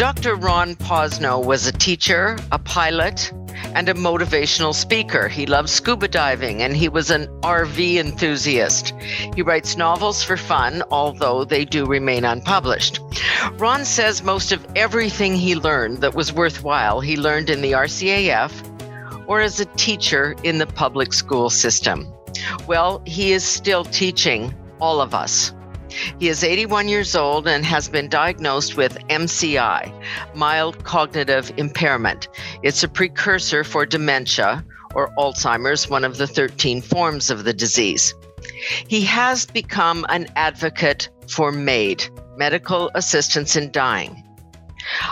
Dr. Ron Posno was a teacher, a pilot, and a motivational speaker. He loves scuba diving and he was an RV enthusiast. He writes novels for fun, although they do remain unpublished. Ron says most of everything he learned that was worthwhile he learned in the RCAF or as a teacher in the public school system. Well, he is still teaching all of us. He is 81 years old and has been diagnosed with MCI, mild cognitive impairment. It's a precursor for dementia or Alzheimer's, one of the 13 forms of the disease. He has become an advocate for MAID, medical assistance in dying.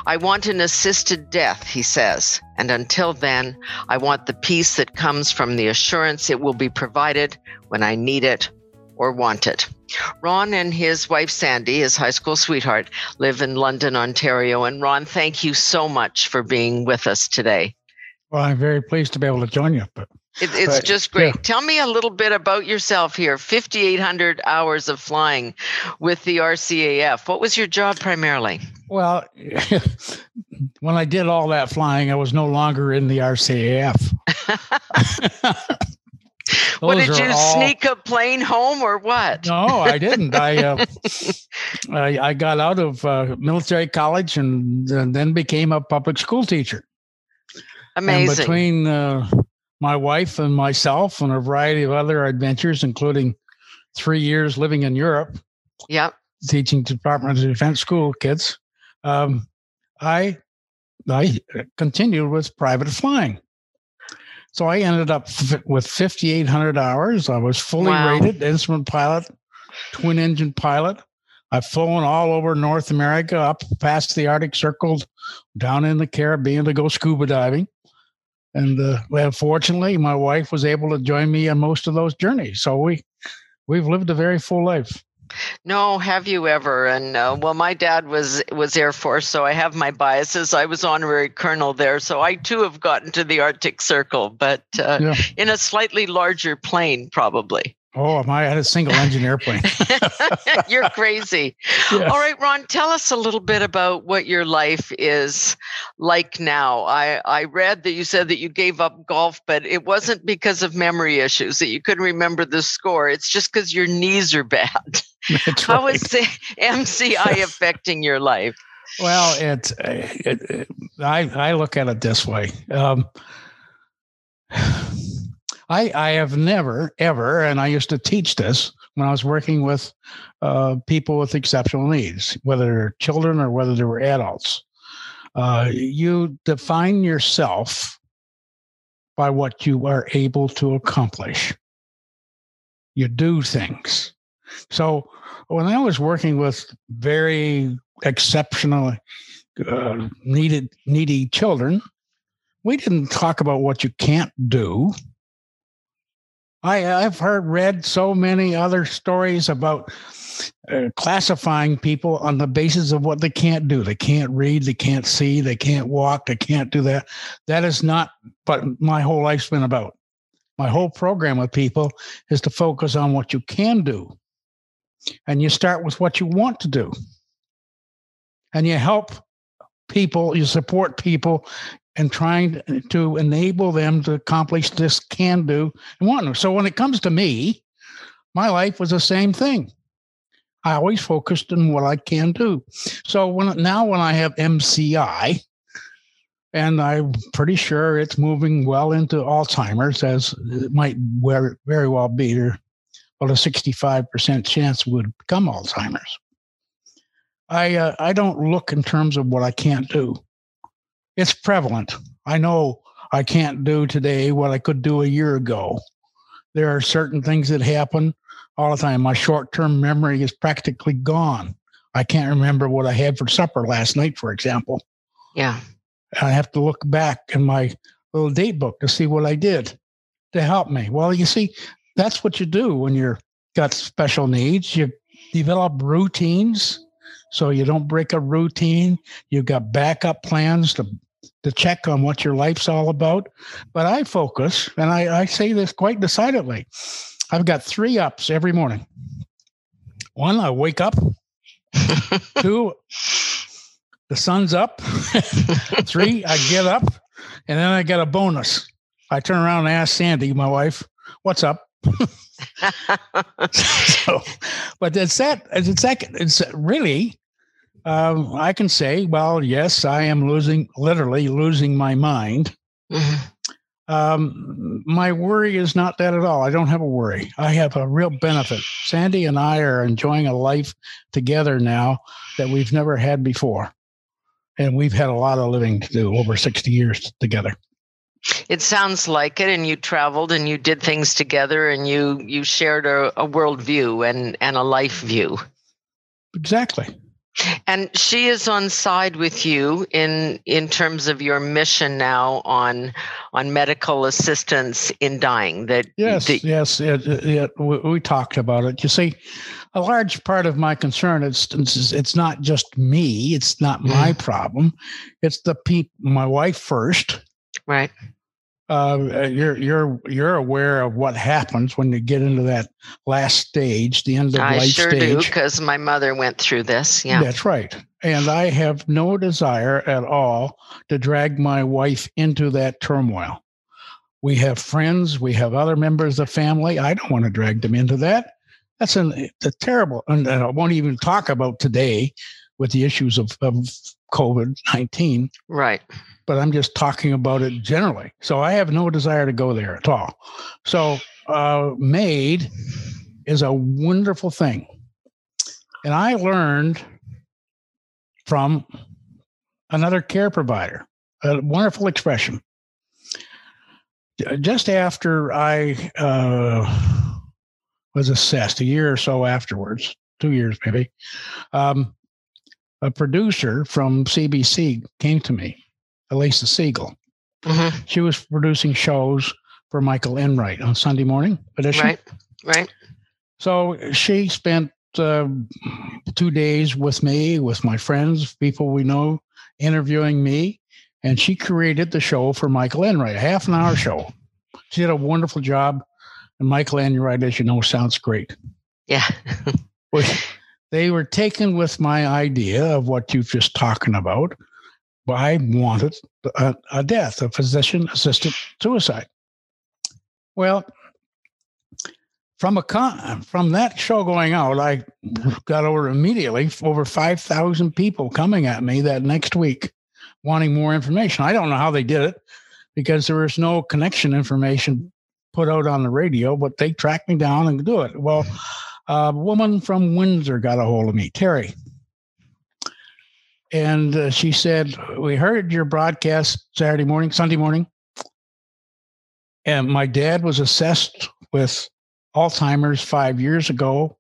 I want an assisted death, he says, and until then, I want the peace that comes from the assurance it will be provided when I need it or want it. Ron and his wife Sandy, his high school sweetheart, live in London, Ontario. And Ron, thank you so much for being with us today. Well, I'm very pleased to be able to join you. But it, it's but, just great. Yeah. Tell me a little bit about yourself here. 5,800 hours of flying with the RCAF. What was your job primarily? Well, when I did all that flying, I was no longer in the RCAF. what did you all... sneak a plane home or what? No, I didn't. I, uh, I, I got out of uh, military college and, and, then became a public school teacher. Amazing. And between uh, my wife and myself and a variety of other adventures, including three years living in Europe. Yep. Teaching Department of Defense school kids. Um, I I continued with private flying. So I ended up f- with 5,800 hours. I was fully wow. rated instrument pilot, twin engine pilot. I've flown all over North America, up past the Arctic Circle, down in the Caribbean to go scuba diving. And uh, well, fortunately, my wife was able to join me on most of those journeys. So we we've lived a very full life. No, have you ever? And uh, well, my dad was was Air Force, so I have my biases. I was honorary colonel there, so I too have gotten to the Arctic Circle, but uh, yeah. in a slightly larger plane, probably. Oh, am I had a single engine airplane. You're crazy. All right, Ron, tell us a little bit about what your life is like now. I, I read that you said that you gave up golf, but it wasn't because of memory issues that you couldn't remember the score. It's just because your knees are bad. That's How right. is the MCI affecting your life? Well, it, it, it I, I look at it this way. Um, I, I have never, ever, and I used to teach this when I was working with uh, people with exceptional needs, whether they're children or whether they were adults. Uh, you define yourself by what you are able to accomplish. You do things. So when I was working with very exceptional, uh, needed, needy children, we didn't talk about what you can't do. I, I've heard, read so many other stories about uh, classifying people on the basis of what they can't do. They can't read, they can't see, they can't walk, they can't do that. That is not what my whole life's been about. My whole program with people is to focus on what you can do. And you start with what you want to do. And you help people, you support people and trying to enable them to accomplish this can do and want to. So when it comes to me, my life was the same thing. I always focused on what I can do. So when now when I have MCI, and I'm pretty sure it's moving well into Alzheimer's, as it might very well be there. Well, a 65% chance would become Alzheimer's. I uh, I don't look in terms of what I can't do it's prevalent. I know I can't do today what I could do a year ago. There are certain things that happen all the time. My short term memory is practically gone. I can't remember what I had for supper last night, for example. Yeah. I have to look back in my little date book to see what I did to help me. Well, you see, that's what you do when you're got special needs. You develop routines so you don't break a routine. You've got backup plans to to check on what your life's all about. But I focus, and I, I say this quite decidedly. I've got three ups every morning. One, I wake up. Two, the sun's up. Three, I get up, and then I get a bonus. I turn around and ask Sandy, my wife, "What's up?" So, but it's that. It's that. It's really. Um, I can say, well, yes, I am losing, literally losing my mind. Mm-hmm. Um, my worry is not that at all. I don't have a worry. I have a real benefit. Sandy and I are enjoying a life together now that we've never had before. And we've had a lot of living to do over 60 years together. It sounds like it, and you traveled and you did things together, and you you shared a, a worldview and and a life view. Exactly. And she is on side with you in in terms of your mission now on on medical assistance in dying. That yes, that, yes, it, it, we, we, talked about it. You see, a large part of my concern it's it's, it's not just me. It's not my mm. problem. It's the people. My wife first. Right uh, you're you're you're aware of what happens when you get into that last stage, the end of I life sure stage. do, because my mother went through this. Yeah, that's right. And I have no desire at all to drag my wife into that turmoil. We have friends, we have other members of family. I don't want to drag them into that. That's an, a terrible, and I won't even talk about today with the issues of, of COVID 19. Right but I'm just talking about it generally. So I have no desire to go there at all. So uh, MAID is a wonderful thing. And I learned from another care provider, a wonderful expression. Just after I uh, was assessed, a year or so afterwards, two years maybe, um, a producer from CBC came to me Alisa Siegel. Mm-hmm. She was producing shows for Michael Enright on Sunday morning edition. Right, right. So she spent uh, two days with me, with my friends, people we know, interviewing me, and she created the show for Michael Enright, a half an hour show. She did a wonderful job, and Michael Enright, as you know, sounds great. Yeah. they were taken with my idea of what you've just talking about I wanted a, a death, a physician assisted suicide. Well, from a con- from that show going out, I got over immediately over five thousand people coming at me that next week, wanting more information. I don't know how they did it because there was no connection information put out on the radio, but they tracked me down and do it. Well, a woman from Windsor got a hold of me, Terry, and uh, she said, "We heard your broadcast Saturday morning, Sunday morning, and my dad was assessed with Alzheimer's five years ago.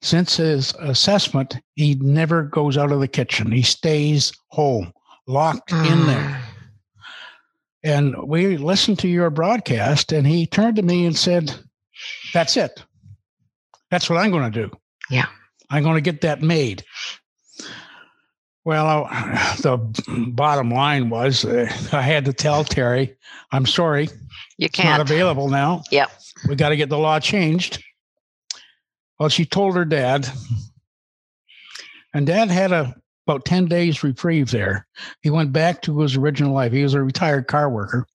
Since his assessment, he never goes out of the kitchen. He stays home, locked mm. in there." And we listened to your broadcast, and he turned to me and said, "That's it. That's what I'm going to do. Yeah, I'm going to get that MAID." Well, the bottom line was uh, I had to tell Terry, I'm sorry. You can't. not available now. Yep. We got to get the law changed. Well, she told her dad, and dad had a about 10 days reprieve there. He went back to his original life. He was a retired car worker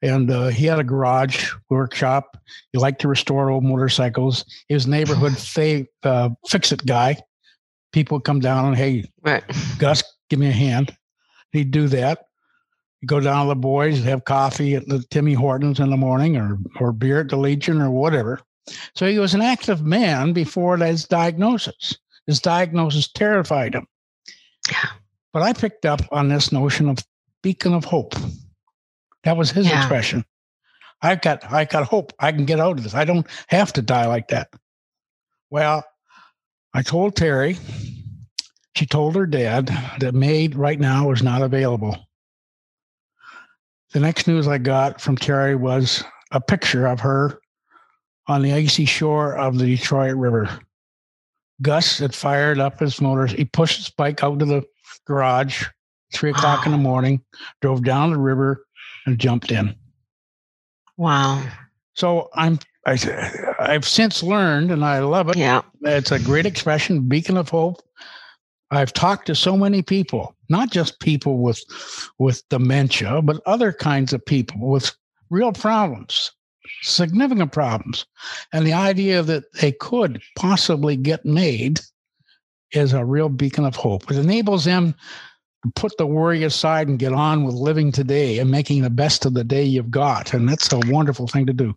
and uh, he had a garage workshop. He liked to restore old motorcycles. He was neighborhood fa- uh, fix it guy people come down and hey, right. Gus, give me a hand. He'd do that. He'd go down to the boys, and have coffee at the Timmy Hortons in the morning, or or beer at the Legion, or whatever. So he was an active man before his diagnosis. His diagnosis terrified him. Yeah. But I picked up on this notion of beacon of hope. That was his yeah. expression. I got I got hope. I can get out of this. I don't have to die like that. Well, I told Terry, she told her dad that MAID right now was not available. The next news I got from Terry was a picture of her on the icy shore of the Detroit River. Gus had fired up his motors. He pushed his bike out to the garage, three o'clock in the morning, drove down the river, and jumped in. Wow. So I'm I, I've since learned, and I love it. Yeah, it's a great expression, beacon of hope. I've talked to so many people, not just people with with dementia, but other kinds of people with real problems, significant problems. And the idea that they could possibly get MAID is a real beacon of hope. It enables them to put the worry aside and get on with living today and making the best of the day you've got. And that's a wonderful thing to do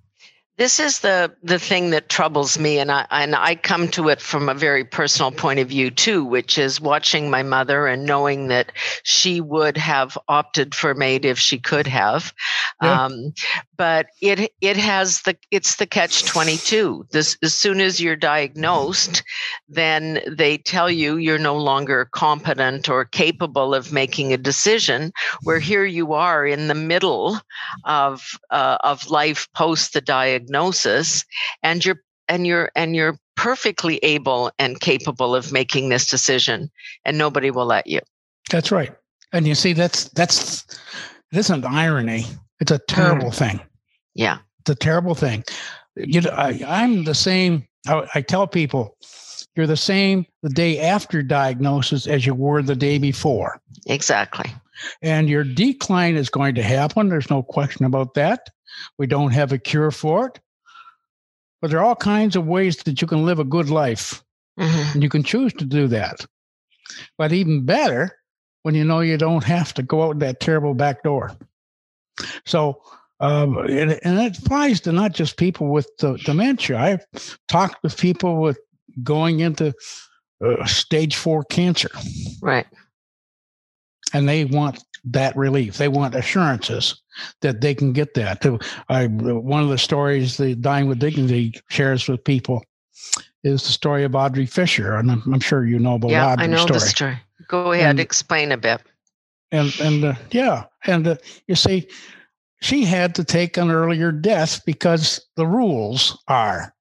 this is the the thing that troubles me and I and I come to it from a very personal point of view too which is watching my mother and knowing that she would have opted for MAID if she could have yeah. um, but it it has the it's the catch 22 this as soon as you're diagnosed then they tell you you're no longer competent or capable of making a decision where here you are in the middle of uh, of life post the diagnosis and you're and you're and you're perfectly able and capable of making this decision and nobody will let you. That's right. And you see that's that's this isn't irony it's a terrible mm. thing. Yeah. It's a terrible thing. You know, I, I'm the same. I, I tell people you're the same the day after diagnosis as you were the day before. Exactly. And your decline is going to happen. There's no question about that. We don't have a cure for it. But there are all kinds of ways that you can live a good life. Mm-hmm. And you can choose to do that. But even better when you know you don't have to go out that terrible back door. So, um, and, and it applies to not just people with dementia. I've talked with people with going into uh, stage four cancer. Right. And they want that relief. They want assurances that they can get that. I, one of the stories the Dying with Dignity shares with people is the story of Audrey Fisher, and I'm, I'm sure you know about yeah, Audrey's I know story. the story. Go ahead, and, explain a bit and and uh, yeah, and uh, you see, she had to take an earlier death because the rules are.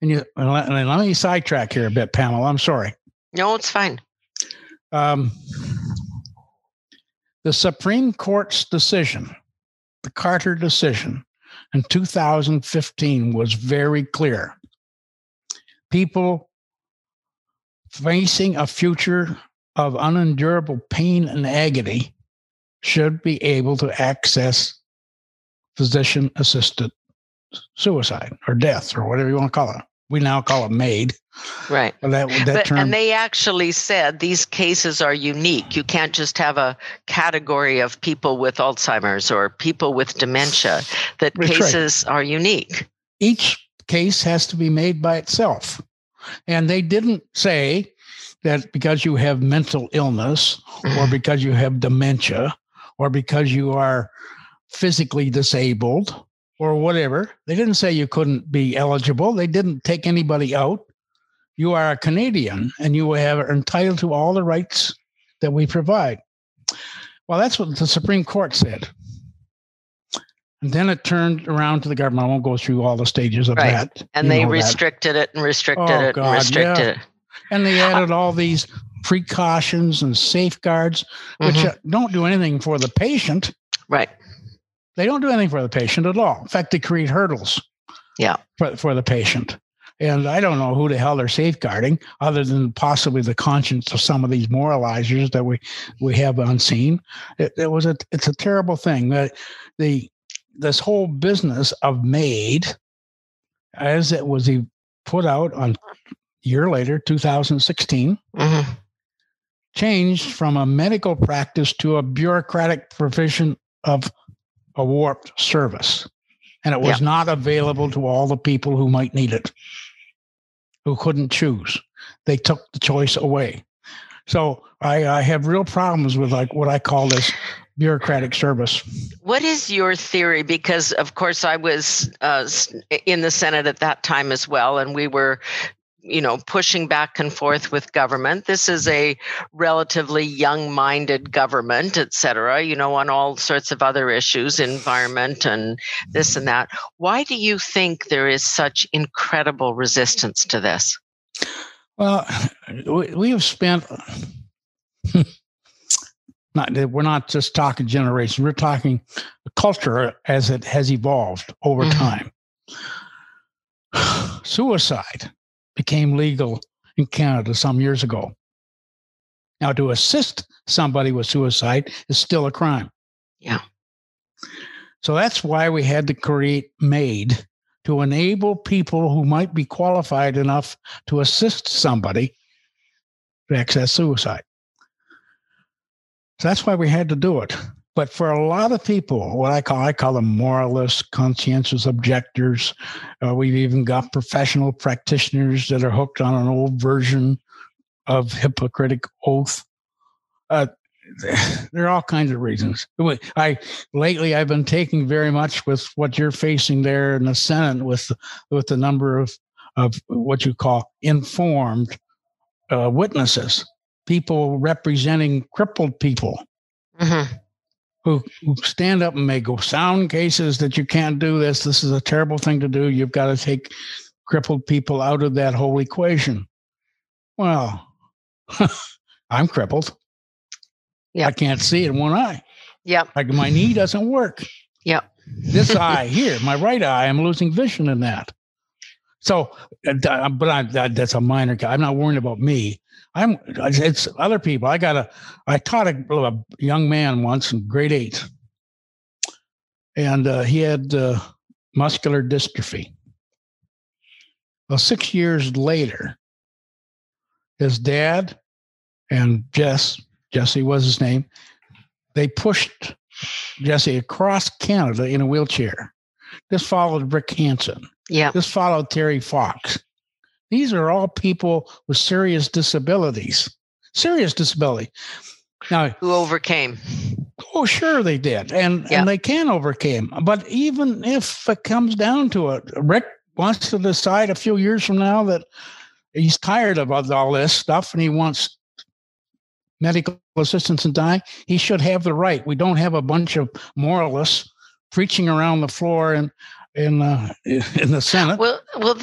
And you and let, and let me sidetrack here a bit, Pamela. I'm sorry. No, it's fine. Um, the Supreme Court's decision, the Carter decision in 2015, was very clear. People facing a future of unendurable pain and agony should be able to access physician assisted suicide or death or whatever you want to call it. We now call it MAID. Right. That, that but, term, and they actually said these cases are unique. You can't just have a category of people with Alzheimer's or people with dementia, that cases right. are unique. Each case has to be made by itself. And they didn't say that because you have mental illness or mm-hmm. because you have dementia or because you are physically disabled or whatever, they didn't say you couldn't be eligible. They didn't take anybody out. You are a Canadian and you have entitled to all the rights that we provide. Well, that's what the Supreme Court said. And then it turned around to the government. I won't go through all the stages of right. that. And you they restricted that. it and restricted oh, it God, and restricted yeah. it. And they added all these precautions and safeguards, which mm-hmm. don't do anything for the patient. Right. They don't do anything for the patient at all. In fact, they create hurdles. Yeah. For, for the patient. And I don't know who the hell they're safeguarding, other than possibly the conscience of some of these moralizers that we we have unseen. It, it was a it's a terrible thing that the this whole business of MAID, as it was put out on year later, 2016, mm-hmm. changed from a medical practice to a bureaucratic provision of a warped service. And it was not available to all the people who might need it, who couldn't choose. They took the choice away. So I, I have real problems with like what I call this bureaucratic service. What is your theory? Because, of course, I was uh, in the Senate at that time as well, and we were you know pushing back and forth with government. This is a relatively young minded government et cetera you know on all sorts of other issues environment and this and that. Why do you think there is such incredible resistance to this? Well we have spent not we're not just talking generation we're talking culture as it has evolved over mm-hmm. time. Suicide became legal in Canada some years ago. Now, to assist somebody with suicide is still a crime. Yeah. So that's why we had to create MAID to enable people who might be qualified enough to assist somebody to access suicide. So that's why we had to do it. But for a lot of people, what I call I call them moralists, conscientious objectors. Uh, we've even got professional practitioners that are hooked on an old version of Hippocratic oath. Uh, there are all kinds of reasons. I lately I've been taking very much with what you're facing there in the Senate with with the number of of what you call informed uh, witnesses, people representing crippled people. Mm-hmm who, who stand up and make sound cases that you can't do this. This is a terrible thing to do. You've got to take crippled people out of that whole equation. Well, I'm crippled. Yeah. I can't see in one eye. Yeah. Like my knee doesn't work. Yeah. This eye here, my right eye, I'm losing vision in that. So, uh, but I, that, that's a minor. I'm not worrying about me. I'm it's other people. I got a I taught a, a young man once in grade eight, and uh, he had uh, muscular dystrophy. Well, six years later, his dad and Jess Jesse was his name. They pushed Jesse across Canada in a wheelchair. This followed Rick Hansen. Yeah. This followed Terry Fox. These are all people with serious disabilities, serious disability. Now, who overcame? Oh, sure they did, and yeah. and they can overcome. But even if it comes down to it, Rick wants to decide a few years from now that he's tired of all this stuff and he wants medical assistance and die. He should have the right. We don't have a bunch of moralists preaching around the floor and in uh, in the Senate. Well, well,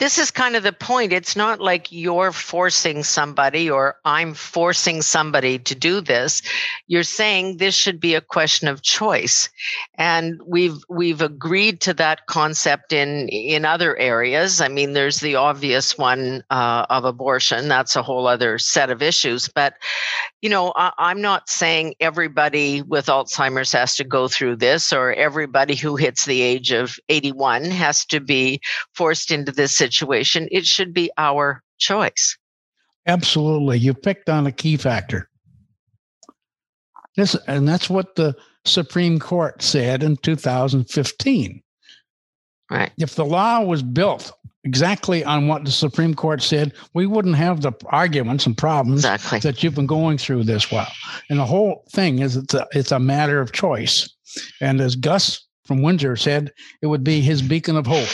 this is kind of the point. It's not like you're forcing somebody or I'm forcing somebody to do this. You're saying this should be a question of choice, and we've we've agreed to that concept in in other areas. I mean, there's the obvious one uh, of abortion. That's a whole other set of issues. But you know, I, I'm not saying everybody with Alzheimer's has to go through this, or everybody who hits the age of 81 has to be forced into this situation. It should be our choice. Absolutely. You picked on a key factor. This, and that's what the Supreme Court said in 2015. Right. If the law was built exactly on what the Supreme Court said, we wouldn't have the arguments and problems exactly. that you've been going through this while. And the whole thing is it's a, it's a matter of choice. And as Gus from Windsor said, it would be his beacon of hope.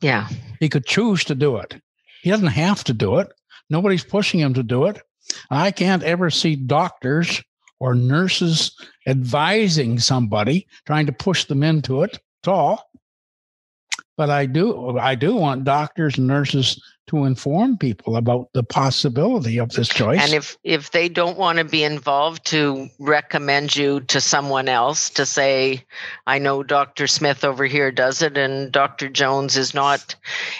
Yeah. He could choose to do it. He doesn't have to do it. Nobody's pushing him to do it. I can't ever see doctors or nurses advising somebody, trying to push them into it at all. But I do I do want doctors and nurses to inform people about the possibility of this choice. And if if they don't want to be involved to recommend you to someone else to say I know Dr. Smith over here does it and Dr. Jones is not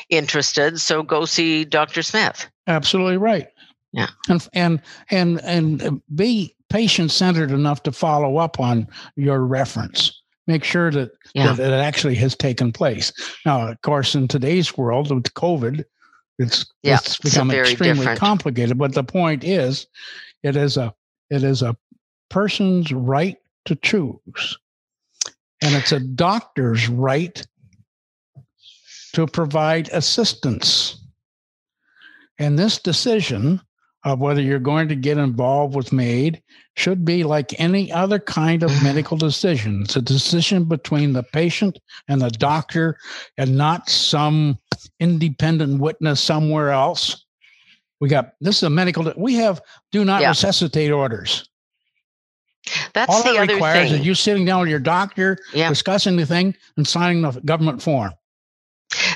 interested, so go see Dr. Smith. Absolutely right. Yeah. And and and and be patient centered enough to follow up on your reference make sure that, yeah. that it actually has taken place. Now, of course, in today's world with COVID, it's, yeah, it's become it's extremely different. complicated. But the point is, it is a it is a person's right to choose, and it's a doctor's right to provide assistance. And this decision of whether you're going to get involved with MAID should be like any other kind of medical decision. It's a decision between the patient and the doctor and not some independent witness somewhere else. We got this is a medical we have do not yeah. resuscitate orders. That's All the it other requires thing. is you sitting down with your doctor, yeah. discussing the thing, and signing the government form.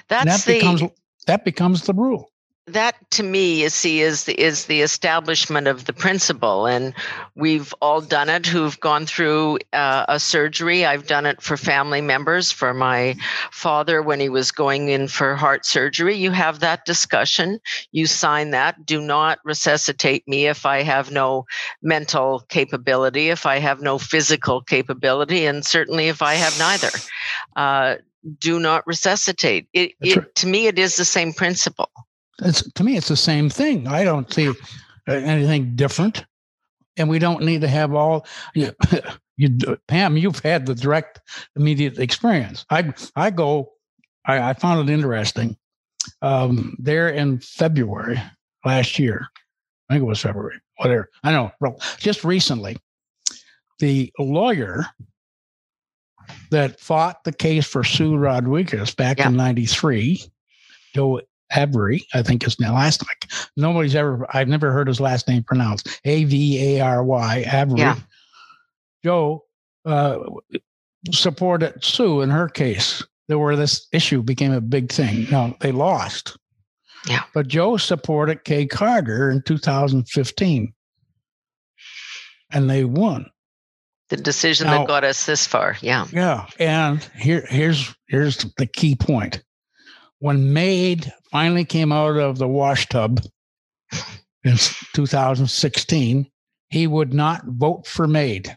That's and that the becomes that becomes the rule. That to me you see is the is the establishment of the principle. And we've all done it who've gone through uh, a surgery. I've done it for family members for my father when he was going in for heart surgery. You have that discussion. You sign that. Do not resuscitate me if i have no mental capability if i have no physical capability and certainly if i have neither. Uh, do not resuscitate. It, it right. to me it is the same principle it's to me, it's the same thing. I don't see uh, anything different, and we don't need to have all. You, you Pam, you've had the direct, immediate experience. I I go. I, I found it interesting. Um, there in February last year, I think it was February. Whatever. I know. Just recently, the lawyer that fought the case for Sue Rodriguez back yeah. in '93, Joe Avery, I think is his last name. Nobody's ever, I've never heard his last name pronounced. A V A R Y, Avery. Yeah. Joe uh, supported Sue in her case, There where this issue became a big thing. Now, they lost. Yeah. But Joe supported Kay Carter in 2015, and they won. The decision now, that got us this far. Yeah. Yeah. And here, here's here's the key point when MAID finally came out of the wash tub in 2016, he would not vote for MAID.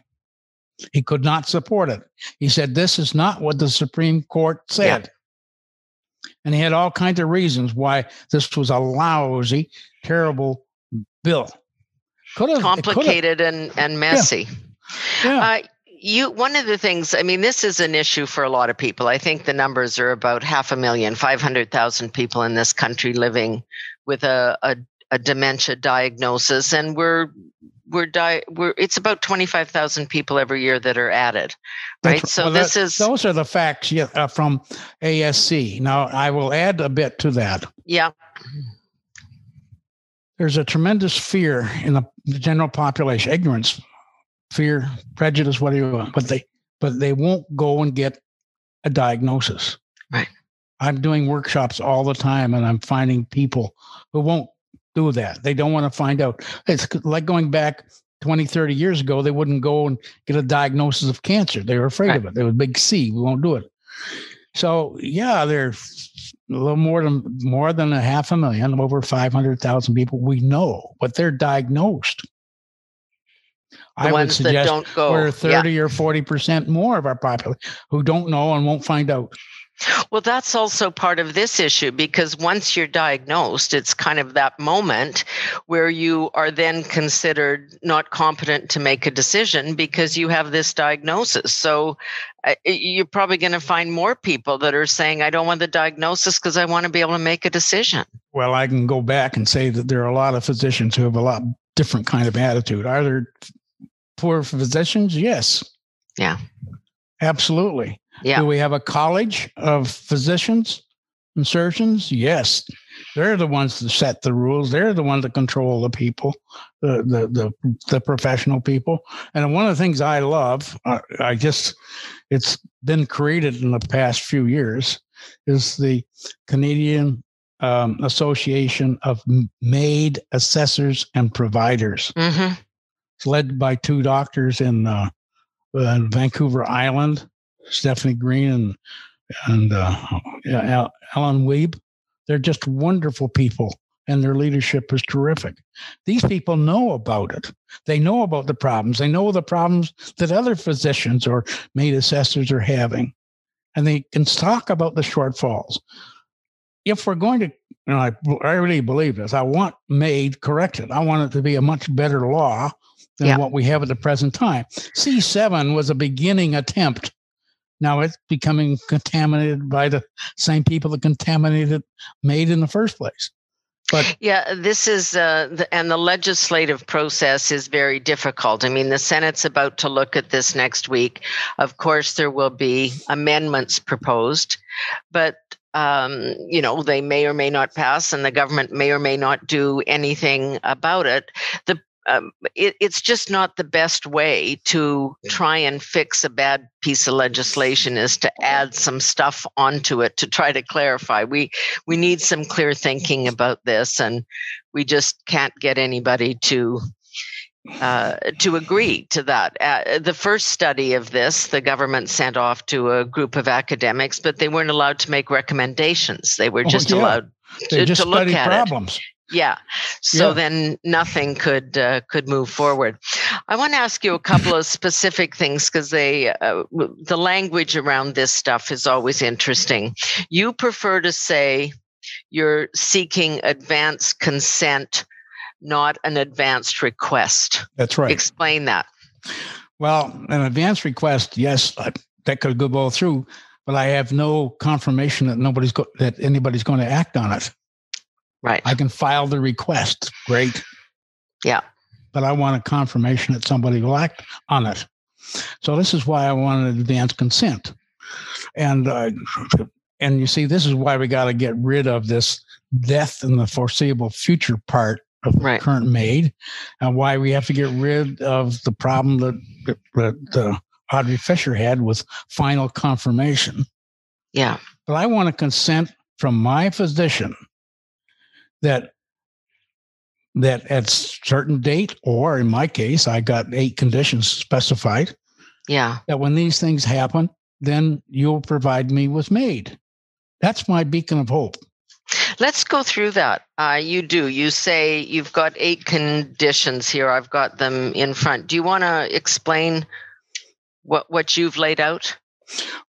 He could not support it. He said, This is not what the Supreme Court said. Yeah. And he had all kinds of reasons why this was a lousy, terrible bill. Could have complicated and, and messy. Yeah. yeah. Uh, you one of the things i mean this is an issue for a lot of people. I think the numbers are about half a million 500000 people in this country living with a, a, a dementia diagnosis and we're we're di- we're it's about 25,000 people every year that are added right? That's, so well, this that, is those are the facts yeah, uh, from ASC now I will add a bit to that. Yeah. There's a tremendous fear in the, the general population ignorance fear, prejudice, whatever you want, but they but they won't go and get a diagnosis. Right. I'm doing workshops all the time and I'm finding people who won't do that. They don't want to find out. It's like going back 20, 30 years ago, they wouldn't go and get a diagnosis of cancer. They were afraid right. of it. They were big C. We won't do it. So yeah, there's a little more than more than a half a million, over 500,000 people we know, but they're diagnosed. I would suggest we're 30 yeah. or 40% more of our population who don't know and won't find out. Well, that's also part of this issue because once you're diagnosed, it's kind of that moment where you are then considered not competent to make a decision because you have this diagnosis. So uh, you're probably going to find more people that are saying, I don't want the diagnosis because I want to be able to make a decision. Well, I can go back and say that there are a lot of physicians who have a lot different kind of attitude. Are there for physicians? Yes. Yeah. Absolutely. Yeah. Do we have a college of physicians and surgeons? Yes. They're the ones that set the rules. They're the ones that control the people, the the the, the professional people. And one of the things I love, I, I just, it's been created in the past few years, is the Canadian um, Association of MAID Assessors and Providers. Mm-hmm. It's led by two doctors in, uh, in Vancouver Island, Stefanie Green and and uh, Alan Weeb. They're just wonderful people, and their leadership is terrific. These people know about it. They know about the problems. They know the problems that other physicians or MAID assessors are having, and they can talk about the shortfalls. If we're going to and I, I really believe this. I want MAID corrected. I want it to be a much better law than yeah. what we have at the present time. C7 was a beginning attempt. Now it's becoming contaminated by the same people that contaminated MAID in the first place. But yeah, this is uh, the, and the legislative process is very difficult. I mean, the Senate's about to look at this next week. Of course, there will be amendments proposed, but um, you know they may or may not pass, and the government may or may not do anything about it. The um, it, it's just not the best way to try and fix a bad piece of legislation is to add some stuff onto it to try to clarify. We we need some clear thinking about this, and we just can't get anybody to uh, to agree to that. Uh, the first study of this, the government sent off to a group of academics, but they weren't allowed to make recommendations. They were oh, just oh, yeah. allowed to, just to look at problems. it. Yeah. So yeah. then nothing could uh, could move forward. I want to ask you a couple of specific things because they uh, the language around this stuff is always interesting. You prefer to say you're seeking advance consent not an advanced request. That's right. Explain that. Well, an advanced request, yes, that could go both through, but I have no confirmation that nobody's go- that anybody's going to act on it. Right. I can file the request. Great. Yeah. But I want a confirmation that somebody will act on it. So this is why I want wanted advance consent. And uh, and you see, this is why we got to get rid of this death in the foreseeable future part of right. current MAID and why we have to get rid of the problem that, that uh, Audrey Fisher had with final confirmation. Yeah. But I want a consent from my physician that that at certain date or in my case i got eight conditions specified yeah that when these things happen then you'll provide me with MAID that's my beacon of hope Let's go through that. Uh, you do. You say you've got eight conditions here. I've got them in front. Do you want to explain what what you've laid out?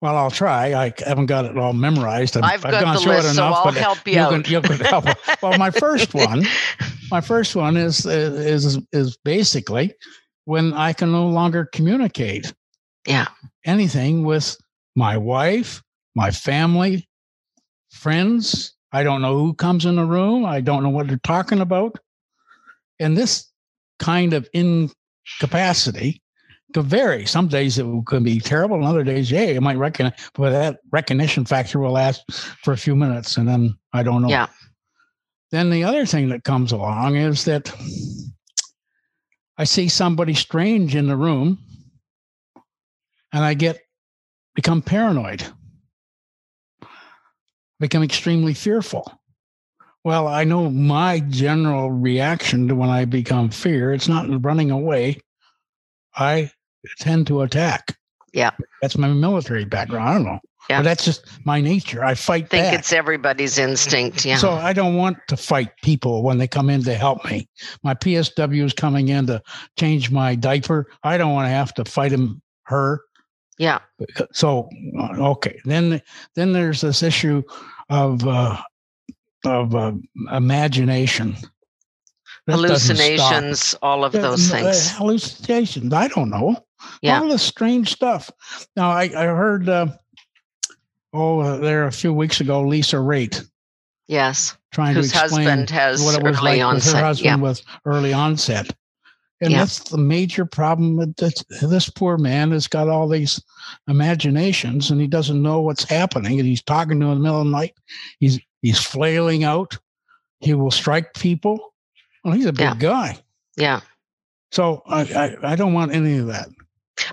Well, I'll try. I haven't got it all memorized. I've, I've, I've gone through list, it enough, so I'll but help you, you out. Can, you can help. well, my first one, my first one is is is basically when I can no longer communicate. Yeah. Anything with my wife, my family, friends, I don't know who comes in the room. I don't know what they're talking about. And this kind of incapacity could vary. Some days it could be terrible, and other days, yeah, you might recognize, but that recognition factor will last for a few minutes, and then I don't know. Yeah. Then the other thing that comes along is that I see somebody strange in the room, and I get become paranoid become extremely fearful. Well, I know my general reaction to when I become fear, it's not running away. I tend to attack. Yeah. That's my military background. I don't know. Yeah. But that's just my nature. I fight I think back. it's everybody's instinct. Yeah. So I don't want to fight people when they come in to help me. My PSW is coming in to change my diaper. I don't want to have to fight him, her. Yeah. So okay, then then there's this issue of uh, of uh, imagination. That hallucinations, all of those things. hallucinations. I don't know. Yeah. All the strange stuff. Now I I heard. Uh, oh, uh, there a few weeks ago, Lisa Raitt. Yes. Trying Whose to explain husband has what it was like onset. with her husband yeah. with early onset. And yeah. that's the major problem. That this poor man has got all these imaginations, and he doesn't know what's happening. And he's talking to him in the middle of the night. He's he's flailing out. He will strike people. Well, he's a big yeah. guy. Yeah. So I, I I don't want any of that.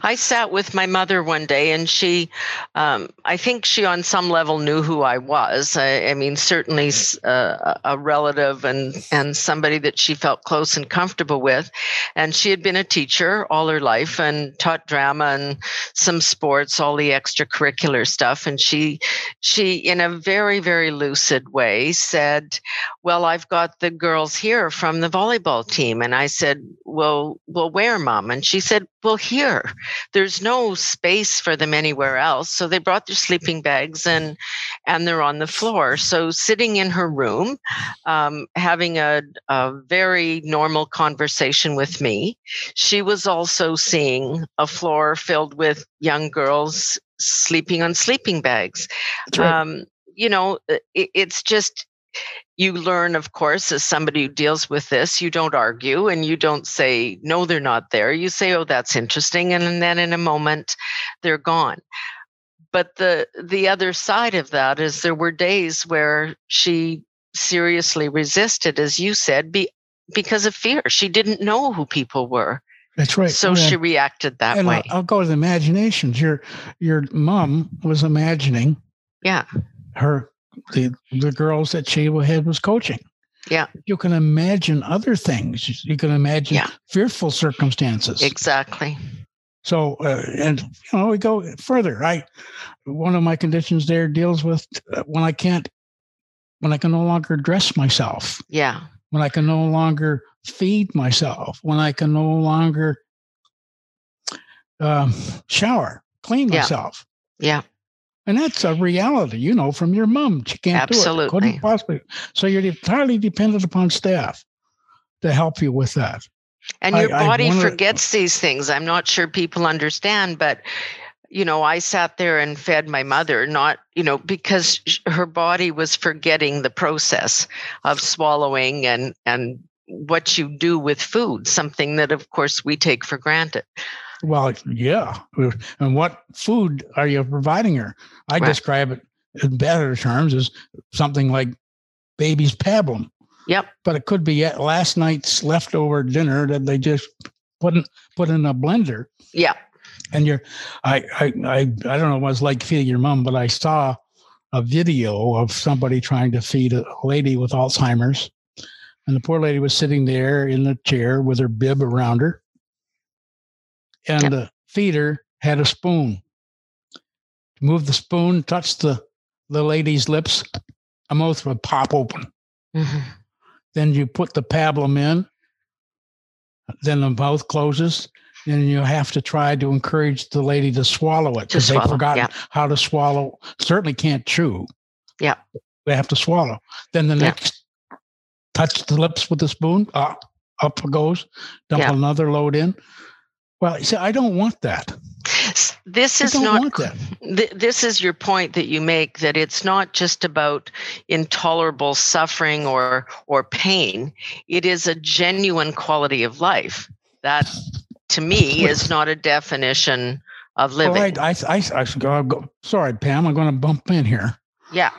I sat with my mother one day, and she, um, I think she on some level knew who I was. I, I mean, certainly uh, a relative and and somebody that she felt close and comfortable with. And she had been a teacher all her life and taught drama and some sports, all the extracurricular stuff. And she, she, in a very very lucid way, said, "Well, I've got the girls here from the volleyball team." And I said, "Well, well, where, mom?" And she said, "Well, here." there's no space for them anywhere else. So they brought their sleeping bags and and they're on the floor. So sitting in her room, um, having a, a very normal conversation with me, she was also seeing a floor filled with young girls sleeping on sleeping bags. Right. Um, you know, it, it's just you learn, of course, as somebody who deals with this, you don't argue and you don't say, no, they're not there. You say, oh, that's interesting. And then in a moment, they're gone. But the the other side of that is there were days where she seriously resisted, as you said, be because of fear. She didn't know who people were. That's right. So she reacted that and uh, way. I'll, I'll go to the imaginations. Your your mom was imagining yeah. her the the girls that she had was coaching. Yeah. You can imagine other things. You can imagine Yeah. fearful circumstances. Exactly. So, uh, and you know, we go further. I, one of my conditions there deals with uh, when I can't, when I can no longer dress myself, Yeah. when I can no longer feed myself, when I can no longer um, shower, clean Yeah. myself. Yeah. And that's a reality, you know, from your mom. She can't do it. Absolutely. Couldn't possibly. So you're entirely dependent upon staff to help you with that. And I- your body wanna- forgets these things. I'm not sure people understand, but you know, I sat there and fed my mother, not, you know, because sh- her body was forgetting the process of swallowing and and what you do with food, something that of course we take for granted. Well, yeah. And what food are you providing her? I Right. describe it in better terms as something like baby's pablum. Yep. But it could be last night's leftover dinner that they just put in, put in a blender. Yeah. And you're, I, I, I, I don't know what it's like feeding your mom, but I saw a video of somebody trying to feed a lady with Alzheimer's. And the poor lady was sitting there in the chair with her bib around her. And Yep. the feeder had a spoon. Move the spoon, touch the, the lady's lips, a mouth would pop open. Mhm. Then you put the pablum in, then the mouth closes. Then you have to try to encourage the lady to swallow it because they've forgotten yeah. how to swallow. Certainly can't chew. Yeah. They have to swallow. Then the Yeah. next, touch the lips with the spoon. Up, up it goes. Dump Yeah. another load in. Well, see, I don't want that. This I is don't not want that. th- this is your point that you make that it's not just about intolerable suffering or or pain it is a genuine quality of life that to me is not a definition of living I, I, I, I should go, I'll go. Sorry, Pam. I'm going to bump in here. yeah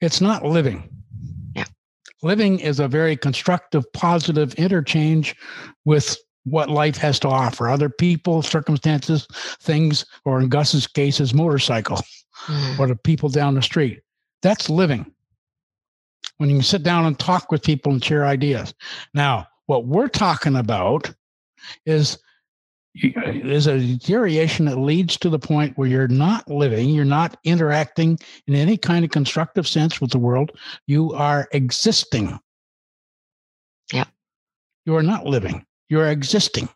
It's not living. Yeah. Living is a very constructive, positive interchange with what life has to offer other people, circumstances, things, or in Gus's case, his motorcycle Mhm. or the people down the street. That's living. When you can sit down and talk with people and share ideas. Now, what we're talking about is is a deterioration that leads to the point where you're not living, you're not interacting in any kind of constructive sense with the world. You are existing. Yeah. You are not living. You are existing.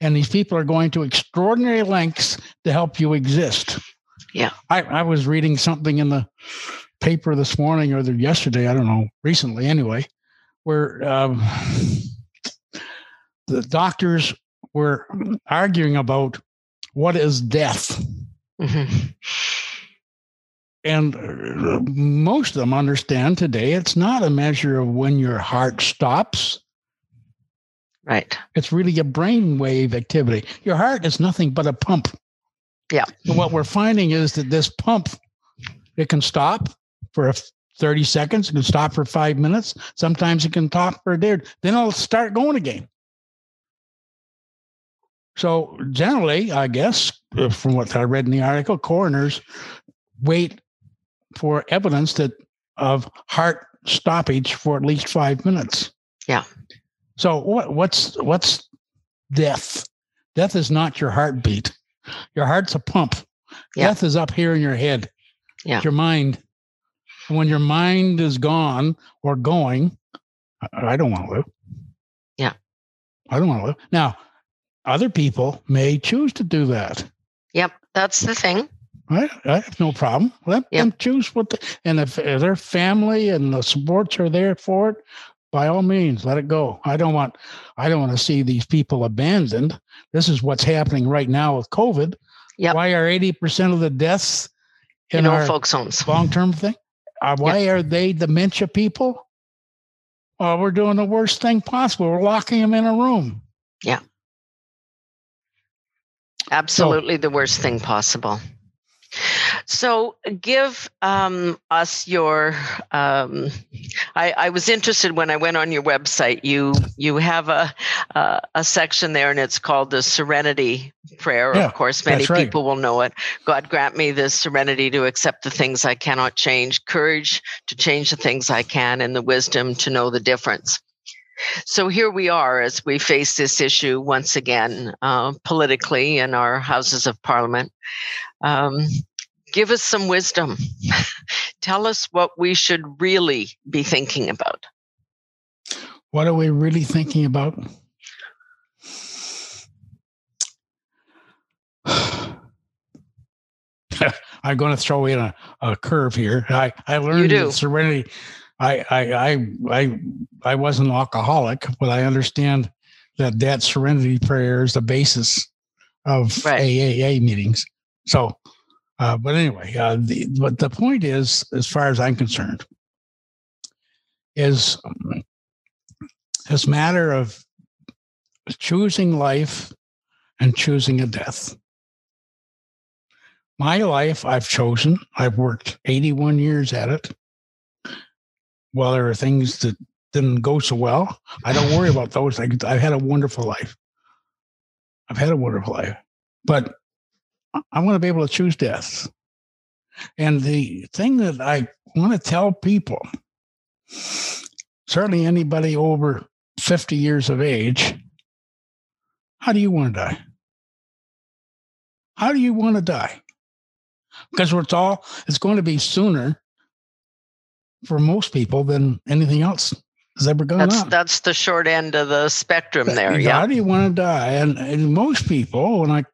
And these people are going to extraordinary lengths to help you exist. Yeah. I, I was reading something in the paper this morning or the, yesterday, I don't know, recently anyway, where um, the doctors were arguing about what is death. Mhm. And uh, most of them understand today it's not a measure of when your heart stops. Right It's really a brainwave activity. Your heart is nothing but a pump. Yeah. And what we're finding is that this pump, it can stop for 30 seconds, it can stop for five minutes. Sometimes it can stop for a day. Then it'll start going again. So generally, I guess, uh, from what I read in the article, coroners wait for evidence that of heart stoppage for at least five minutes. Yeah. So what what's what's death? Death is not your heartbeat. Your heart's a pump. Yeah. Death is up here in your head. Yeah. Your mind. And when your mind is gone or going, I I don't want to live. Yeah. I don't want to live. Now, other people may choose to do that. yep that's the thing I, I have no problem. Let Yep. them choose what, the, and if their family and the supports are there for it, by all means, let it go. I don't want, I don't want to see these people abandoned. This is what's happening right now with COVID. Yep. Why are eighty percent of the deaths in in our folks homes long-term thing? Uh, why are they dementia people? Well, we're doing the worst thing possible. We're locking them in a room. Yeah. Absolutely the worst thing possible So, give um, us your. Um, I, I, was interested when I went on your website. You you have a uh, a section there, and it's called the Serenity Prayer. Yeah, of course, many right. people will know it. God grant me the serenity to accept the things I cannot change, courage to change the things I can, and the wisdom to know the difference. So here we are as we face this issue once again uh, politically in our houses of parliament. Um, give us some wisdom. Tell us what we should really be thinking about. What are we really thinking about? I'm going to throw in a, a curve here. I, I learned that serenity. I, I I I I was an alcoholic, but I understand that that serenity prayer is the basis of right. AAA meetings. So uh, but anyway, uh, the, but the point is, as far as I'm concerned, is um, this matter of choosing life and choosing a death. My life, I've chosen. I've worked 81 years at it. Well, there are things that didn't go so well. I don't worry about those. I, I've had a wonderful life. I've had a wonderful life. But I want to be able to choose death. And the thing that I want to tell people, certainly anybody over 50 years of age, how do you want to die? How do you want to die? Because it's all it's going to be sooner for most people than anything else has ever gone that's, on. That's the short end of the spectrum there. Yeah. How do you want to die? And, and most people, when I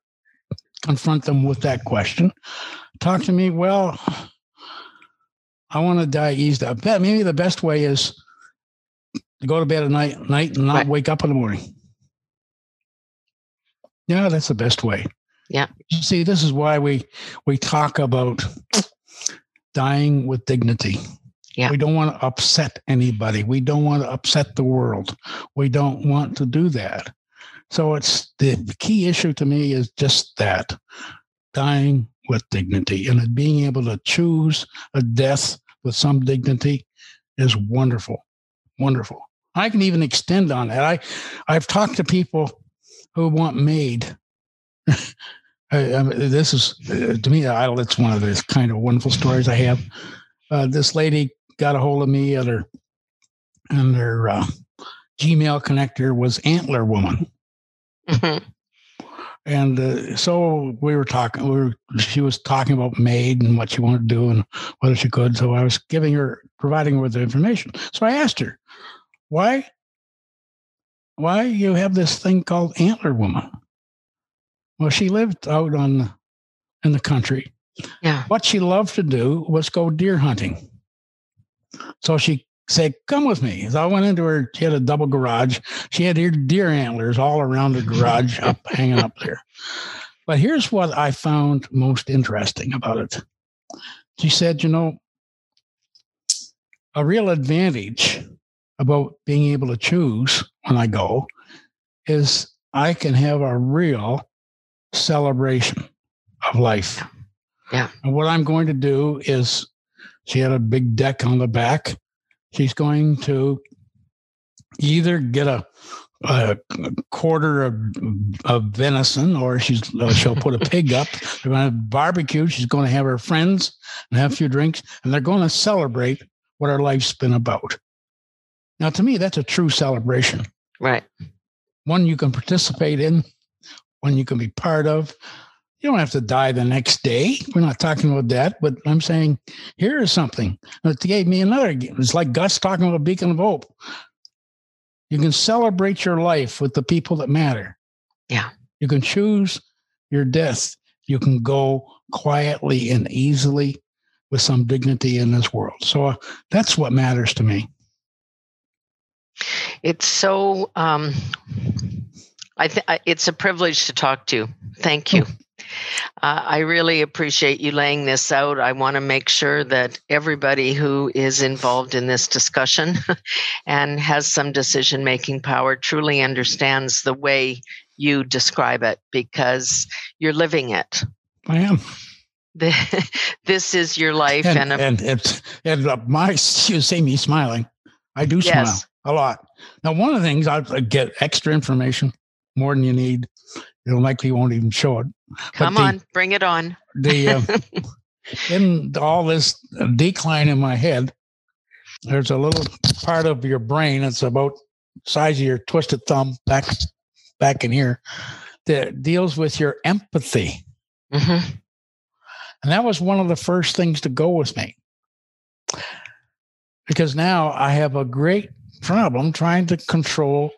confront them with that question. Talk to me. Well, I want to die eased up. Maybe the best way is to go to bed at night, night and not right. wake up in the morning. Yeah, that's the best way. Yeah. See, this is why we we talk about dying with dignity. Yeah. We don't want to upset anybody. We don't want to upset the world. We don't want to do that. So it's the key issue to me is just that dying with dignity and being able to choose a death with some dignity is wonderful. Wonderful. I can even extend on that. I, I've talked to people who want MAID. I, I mean, this is uh, to me, I, it's one of the kind of wonderful stories I have. Uh, this lady got a hold of me at her, and her uh, Gmail connector was Antler Woman. Mm-hmm. And uh, so we were talking. We were, she was talking about MAID and what she wanted to do and whether she could. So I was giving her, providing her with the information. So I asked her, "Why, why you have this thing called Antler Woman?" Well, she lived out on in the country. Yeah. What she loved to do was go deer hunting. So she said, come with me. So I went into her, she had a double garage. She had deer antlers all around the garage up hanging up there. But here's what I found most interesting about it. She said, you know, a real advantage about being able to choose when I go is I can have a real celebration of life. Yeah. And what I'm going to do is she had a big deck on the back she's going to either get a, a quarter of, of venison or she's uh, she'll put a pig up. They're going to barbecue. She's going to have her friends and have a few drinks, and they're going to celebrate what her life's been about. Now, to me, that's a true celebration. Right. One you can participate in, one you can be part of, you don't have to die the next day. We're not talking about that, but I'm saying here is something that gave me another. It's like Gus talking about a beacon of hope. You can celebrate your life with the people that matter. Yeah. You can choose your death. You can go quietly and easily with some dignity in this world. So uh, that's what matters to me. It's so. Um, I think it's a privilege to talk to. You. Thank you. Uh, I really appreciate you laying this out. I want to make sure that everybody who is involved in this discussion and has some decision making power truly understands the way you describe it because you're living it. I am. this is your life, and and, and it's and uh, my you see me smiling. I do smile Yes. a lot. Now, one of the things I get extra information more than you need. You likely won't even show it. Come the- on, bring it on. The uh, in all this decline in my head, there's a little part of your brain. that's about size of your twisted thumb back back in here that deals with your empathy. hmm And that was one of the first things to go with me. Because now I have a great problem trying to control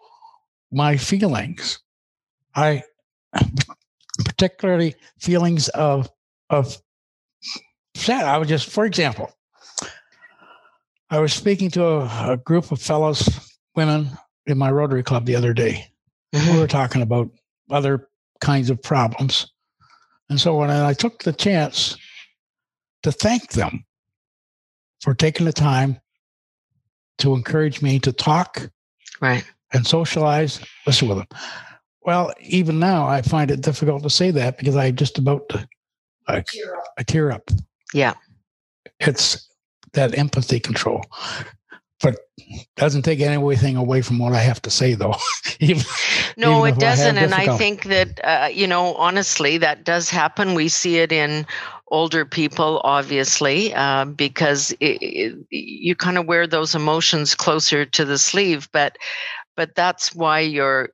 my feelings. I particularly feelings of of sad. I was just, for example, I was speaking to a, a group of fellows, women in my Rotary Club the other day. we mm-hmm. were talking about other kinds of problems. And so when I took the chance to thank them for taking the time to encourage me to talk Right. and socialize, listen with them. Well, even now, I find it difficult to say that because I just about to, I, I tear up. Yeah. It's that empathy control, but doesn't take anything away from what I have to say, though. even, No, even it if I have doesn't. And I think that, uh, you know, honestly, that does happen. We see it in older people, obviously, uh, because it, it, you kind of wear those emotions closer to the sleeve. But but that's why your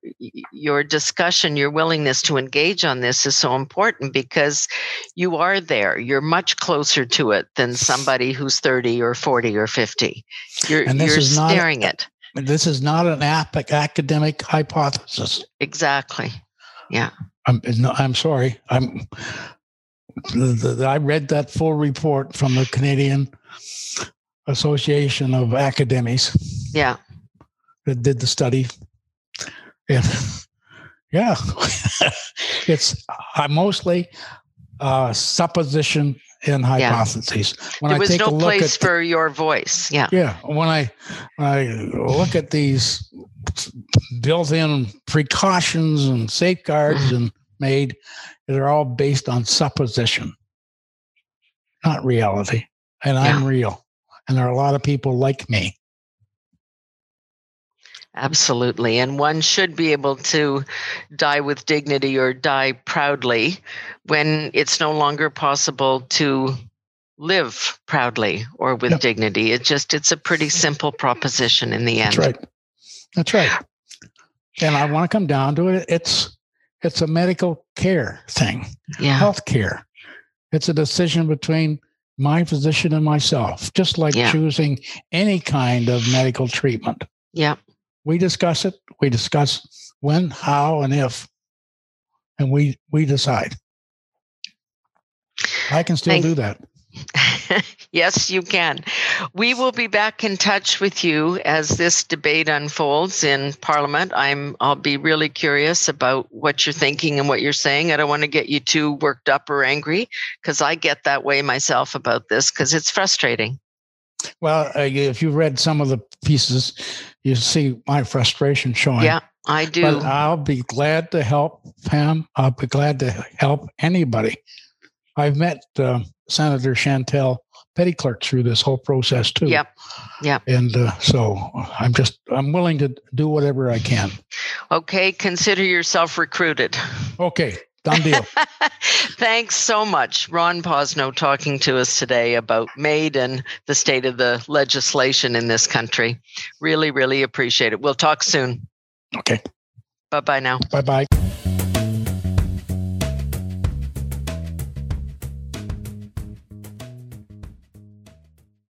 your discussion your willingness to engage on this is so important because you are there you're much closer to it than somebody who's 30 or 40 or 50 you're you're is not- staring it this is not an ap- academic hypothesis. exactly Yeah. I'm no, I'm sorry. I'm. The, the, I read that full report from the Canadian Association of Academies yeah that did the study, and yeah, it's I mostly uh, supposition and Yeah. hypotheses. When there I was no place the- for your voice yeah yeah, when I when I look at these built-in precautions and safeguards and MAID, they're all based on supposition, not reality. And I'm real, and there are a lot of people like me. Absolutely. And one should be able to die with dignity or die proudly when it's no longer possible to live proudly or with Yep. dignity. It just it's a pretty simple proposition in the end. That's right. That's right. And I want to come down to it. It's it's a medical care thing. Yeah. health care. It's a decision between my physician and myself, just like Yeah. choosing any kind of medical treatment. Yeah. We discuss it. We discuss when, how, and if, and we we decide. I can still Thank- do that. yes, you can. We will be back in touch with you as this debate unfolds in Parliament. I'm I'll be really curious about what you're thinking and what you're saying. I don't want to get you too worked up or angry because I get that way myself about this because it's frustrating. Well, uh, if you've read some of the pieces, you see my frustration showing. Yeah, I do. But I'll be glad to help Pam. I'll be glad to help anybody. I've met uh, Senator Chantal Petitclerc through this whole process too. Yep. Yep. And uh, so I'm just I'm willing to do whatever I can. okay, consider yourself recruited. Okay, done deal. Thanks so much, Ron Posno, talking to us today about MAID and the state of the legislation in this country. Really, really appreciate it. We'll talk soon. Okay, Bye bye now. bye bye.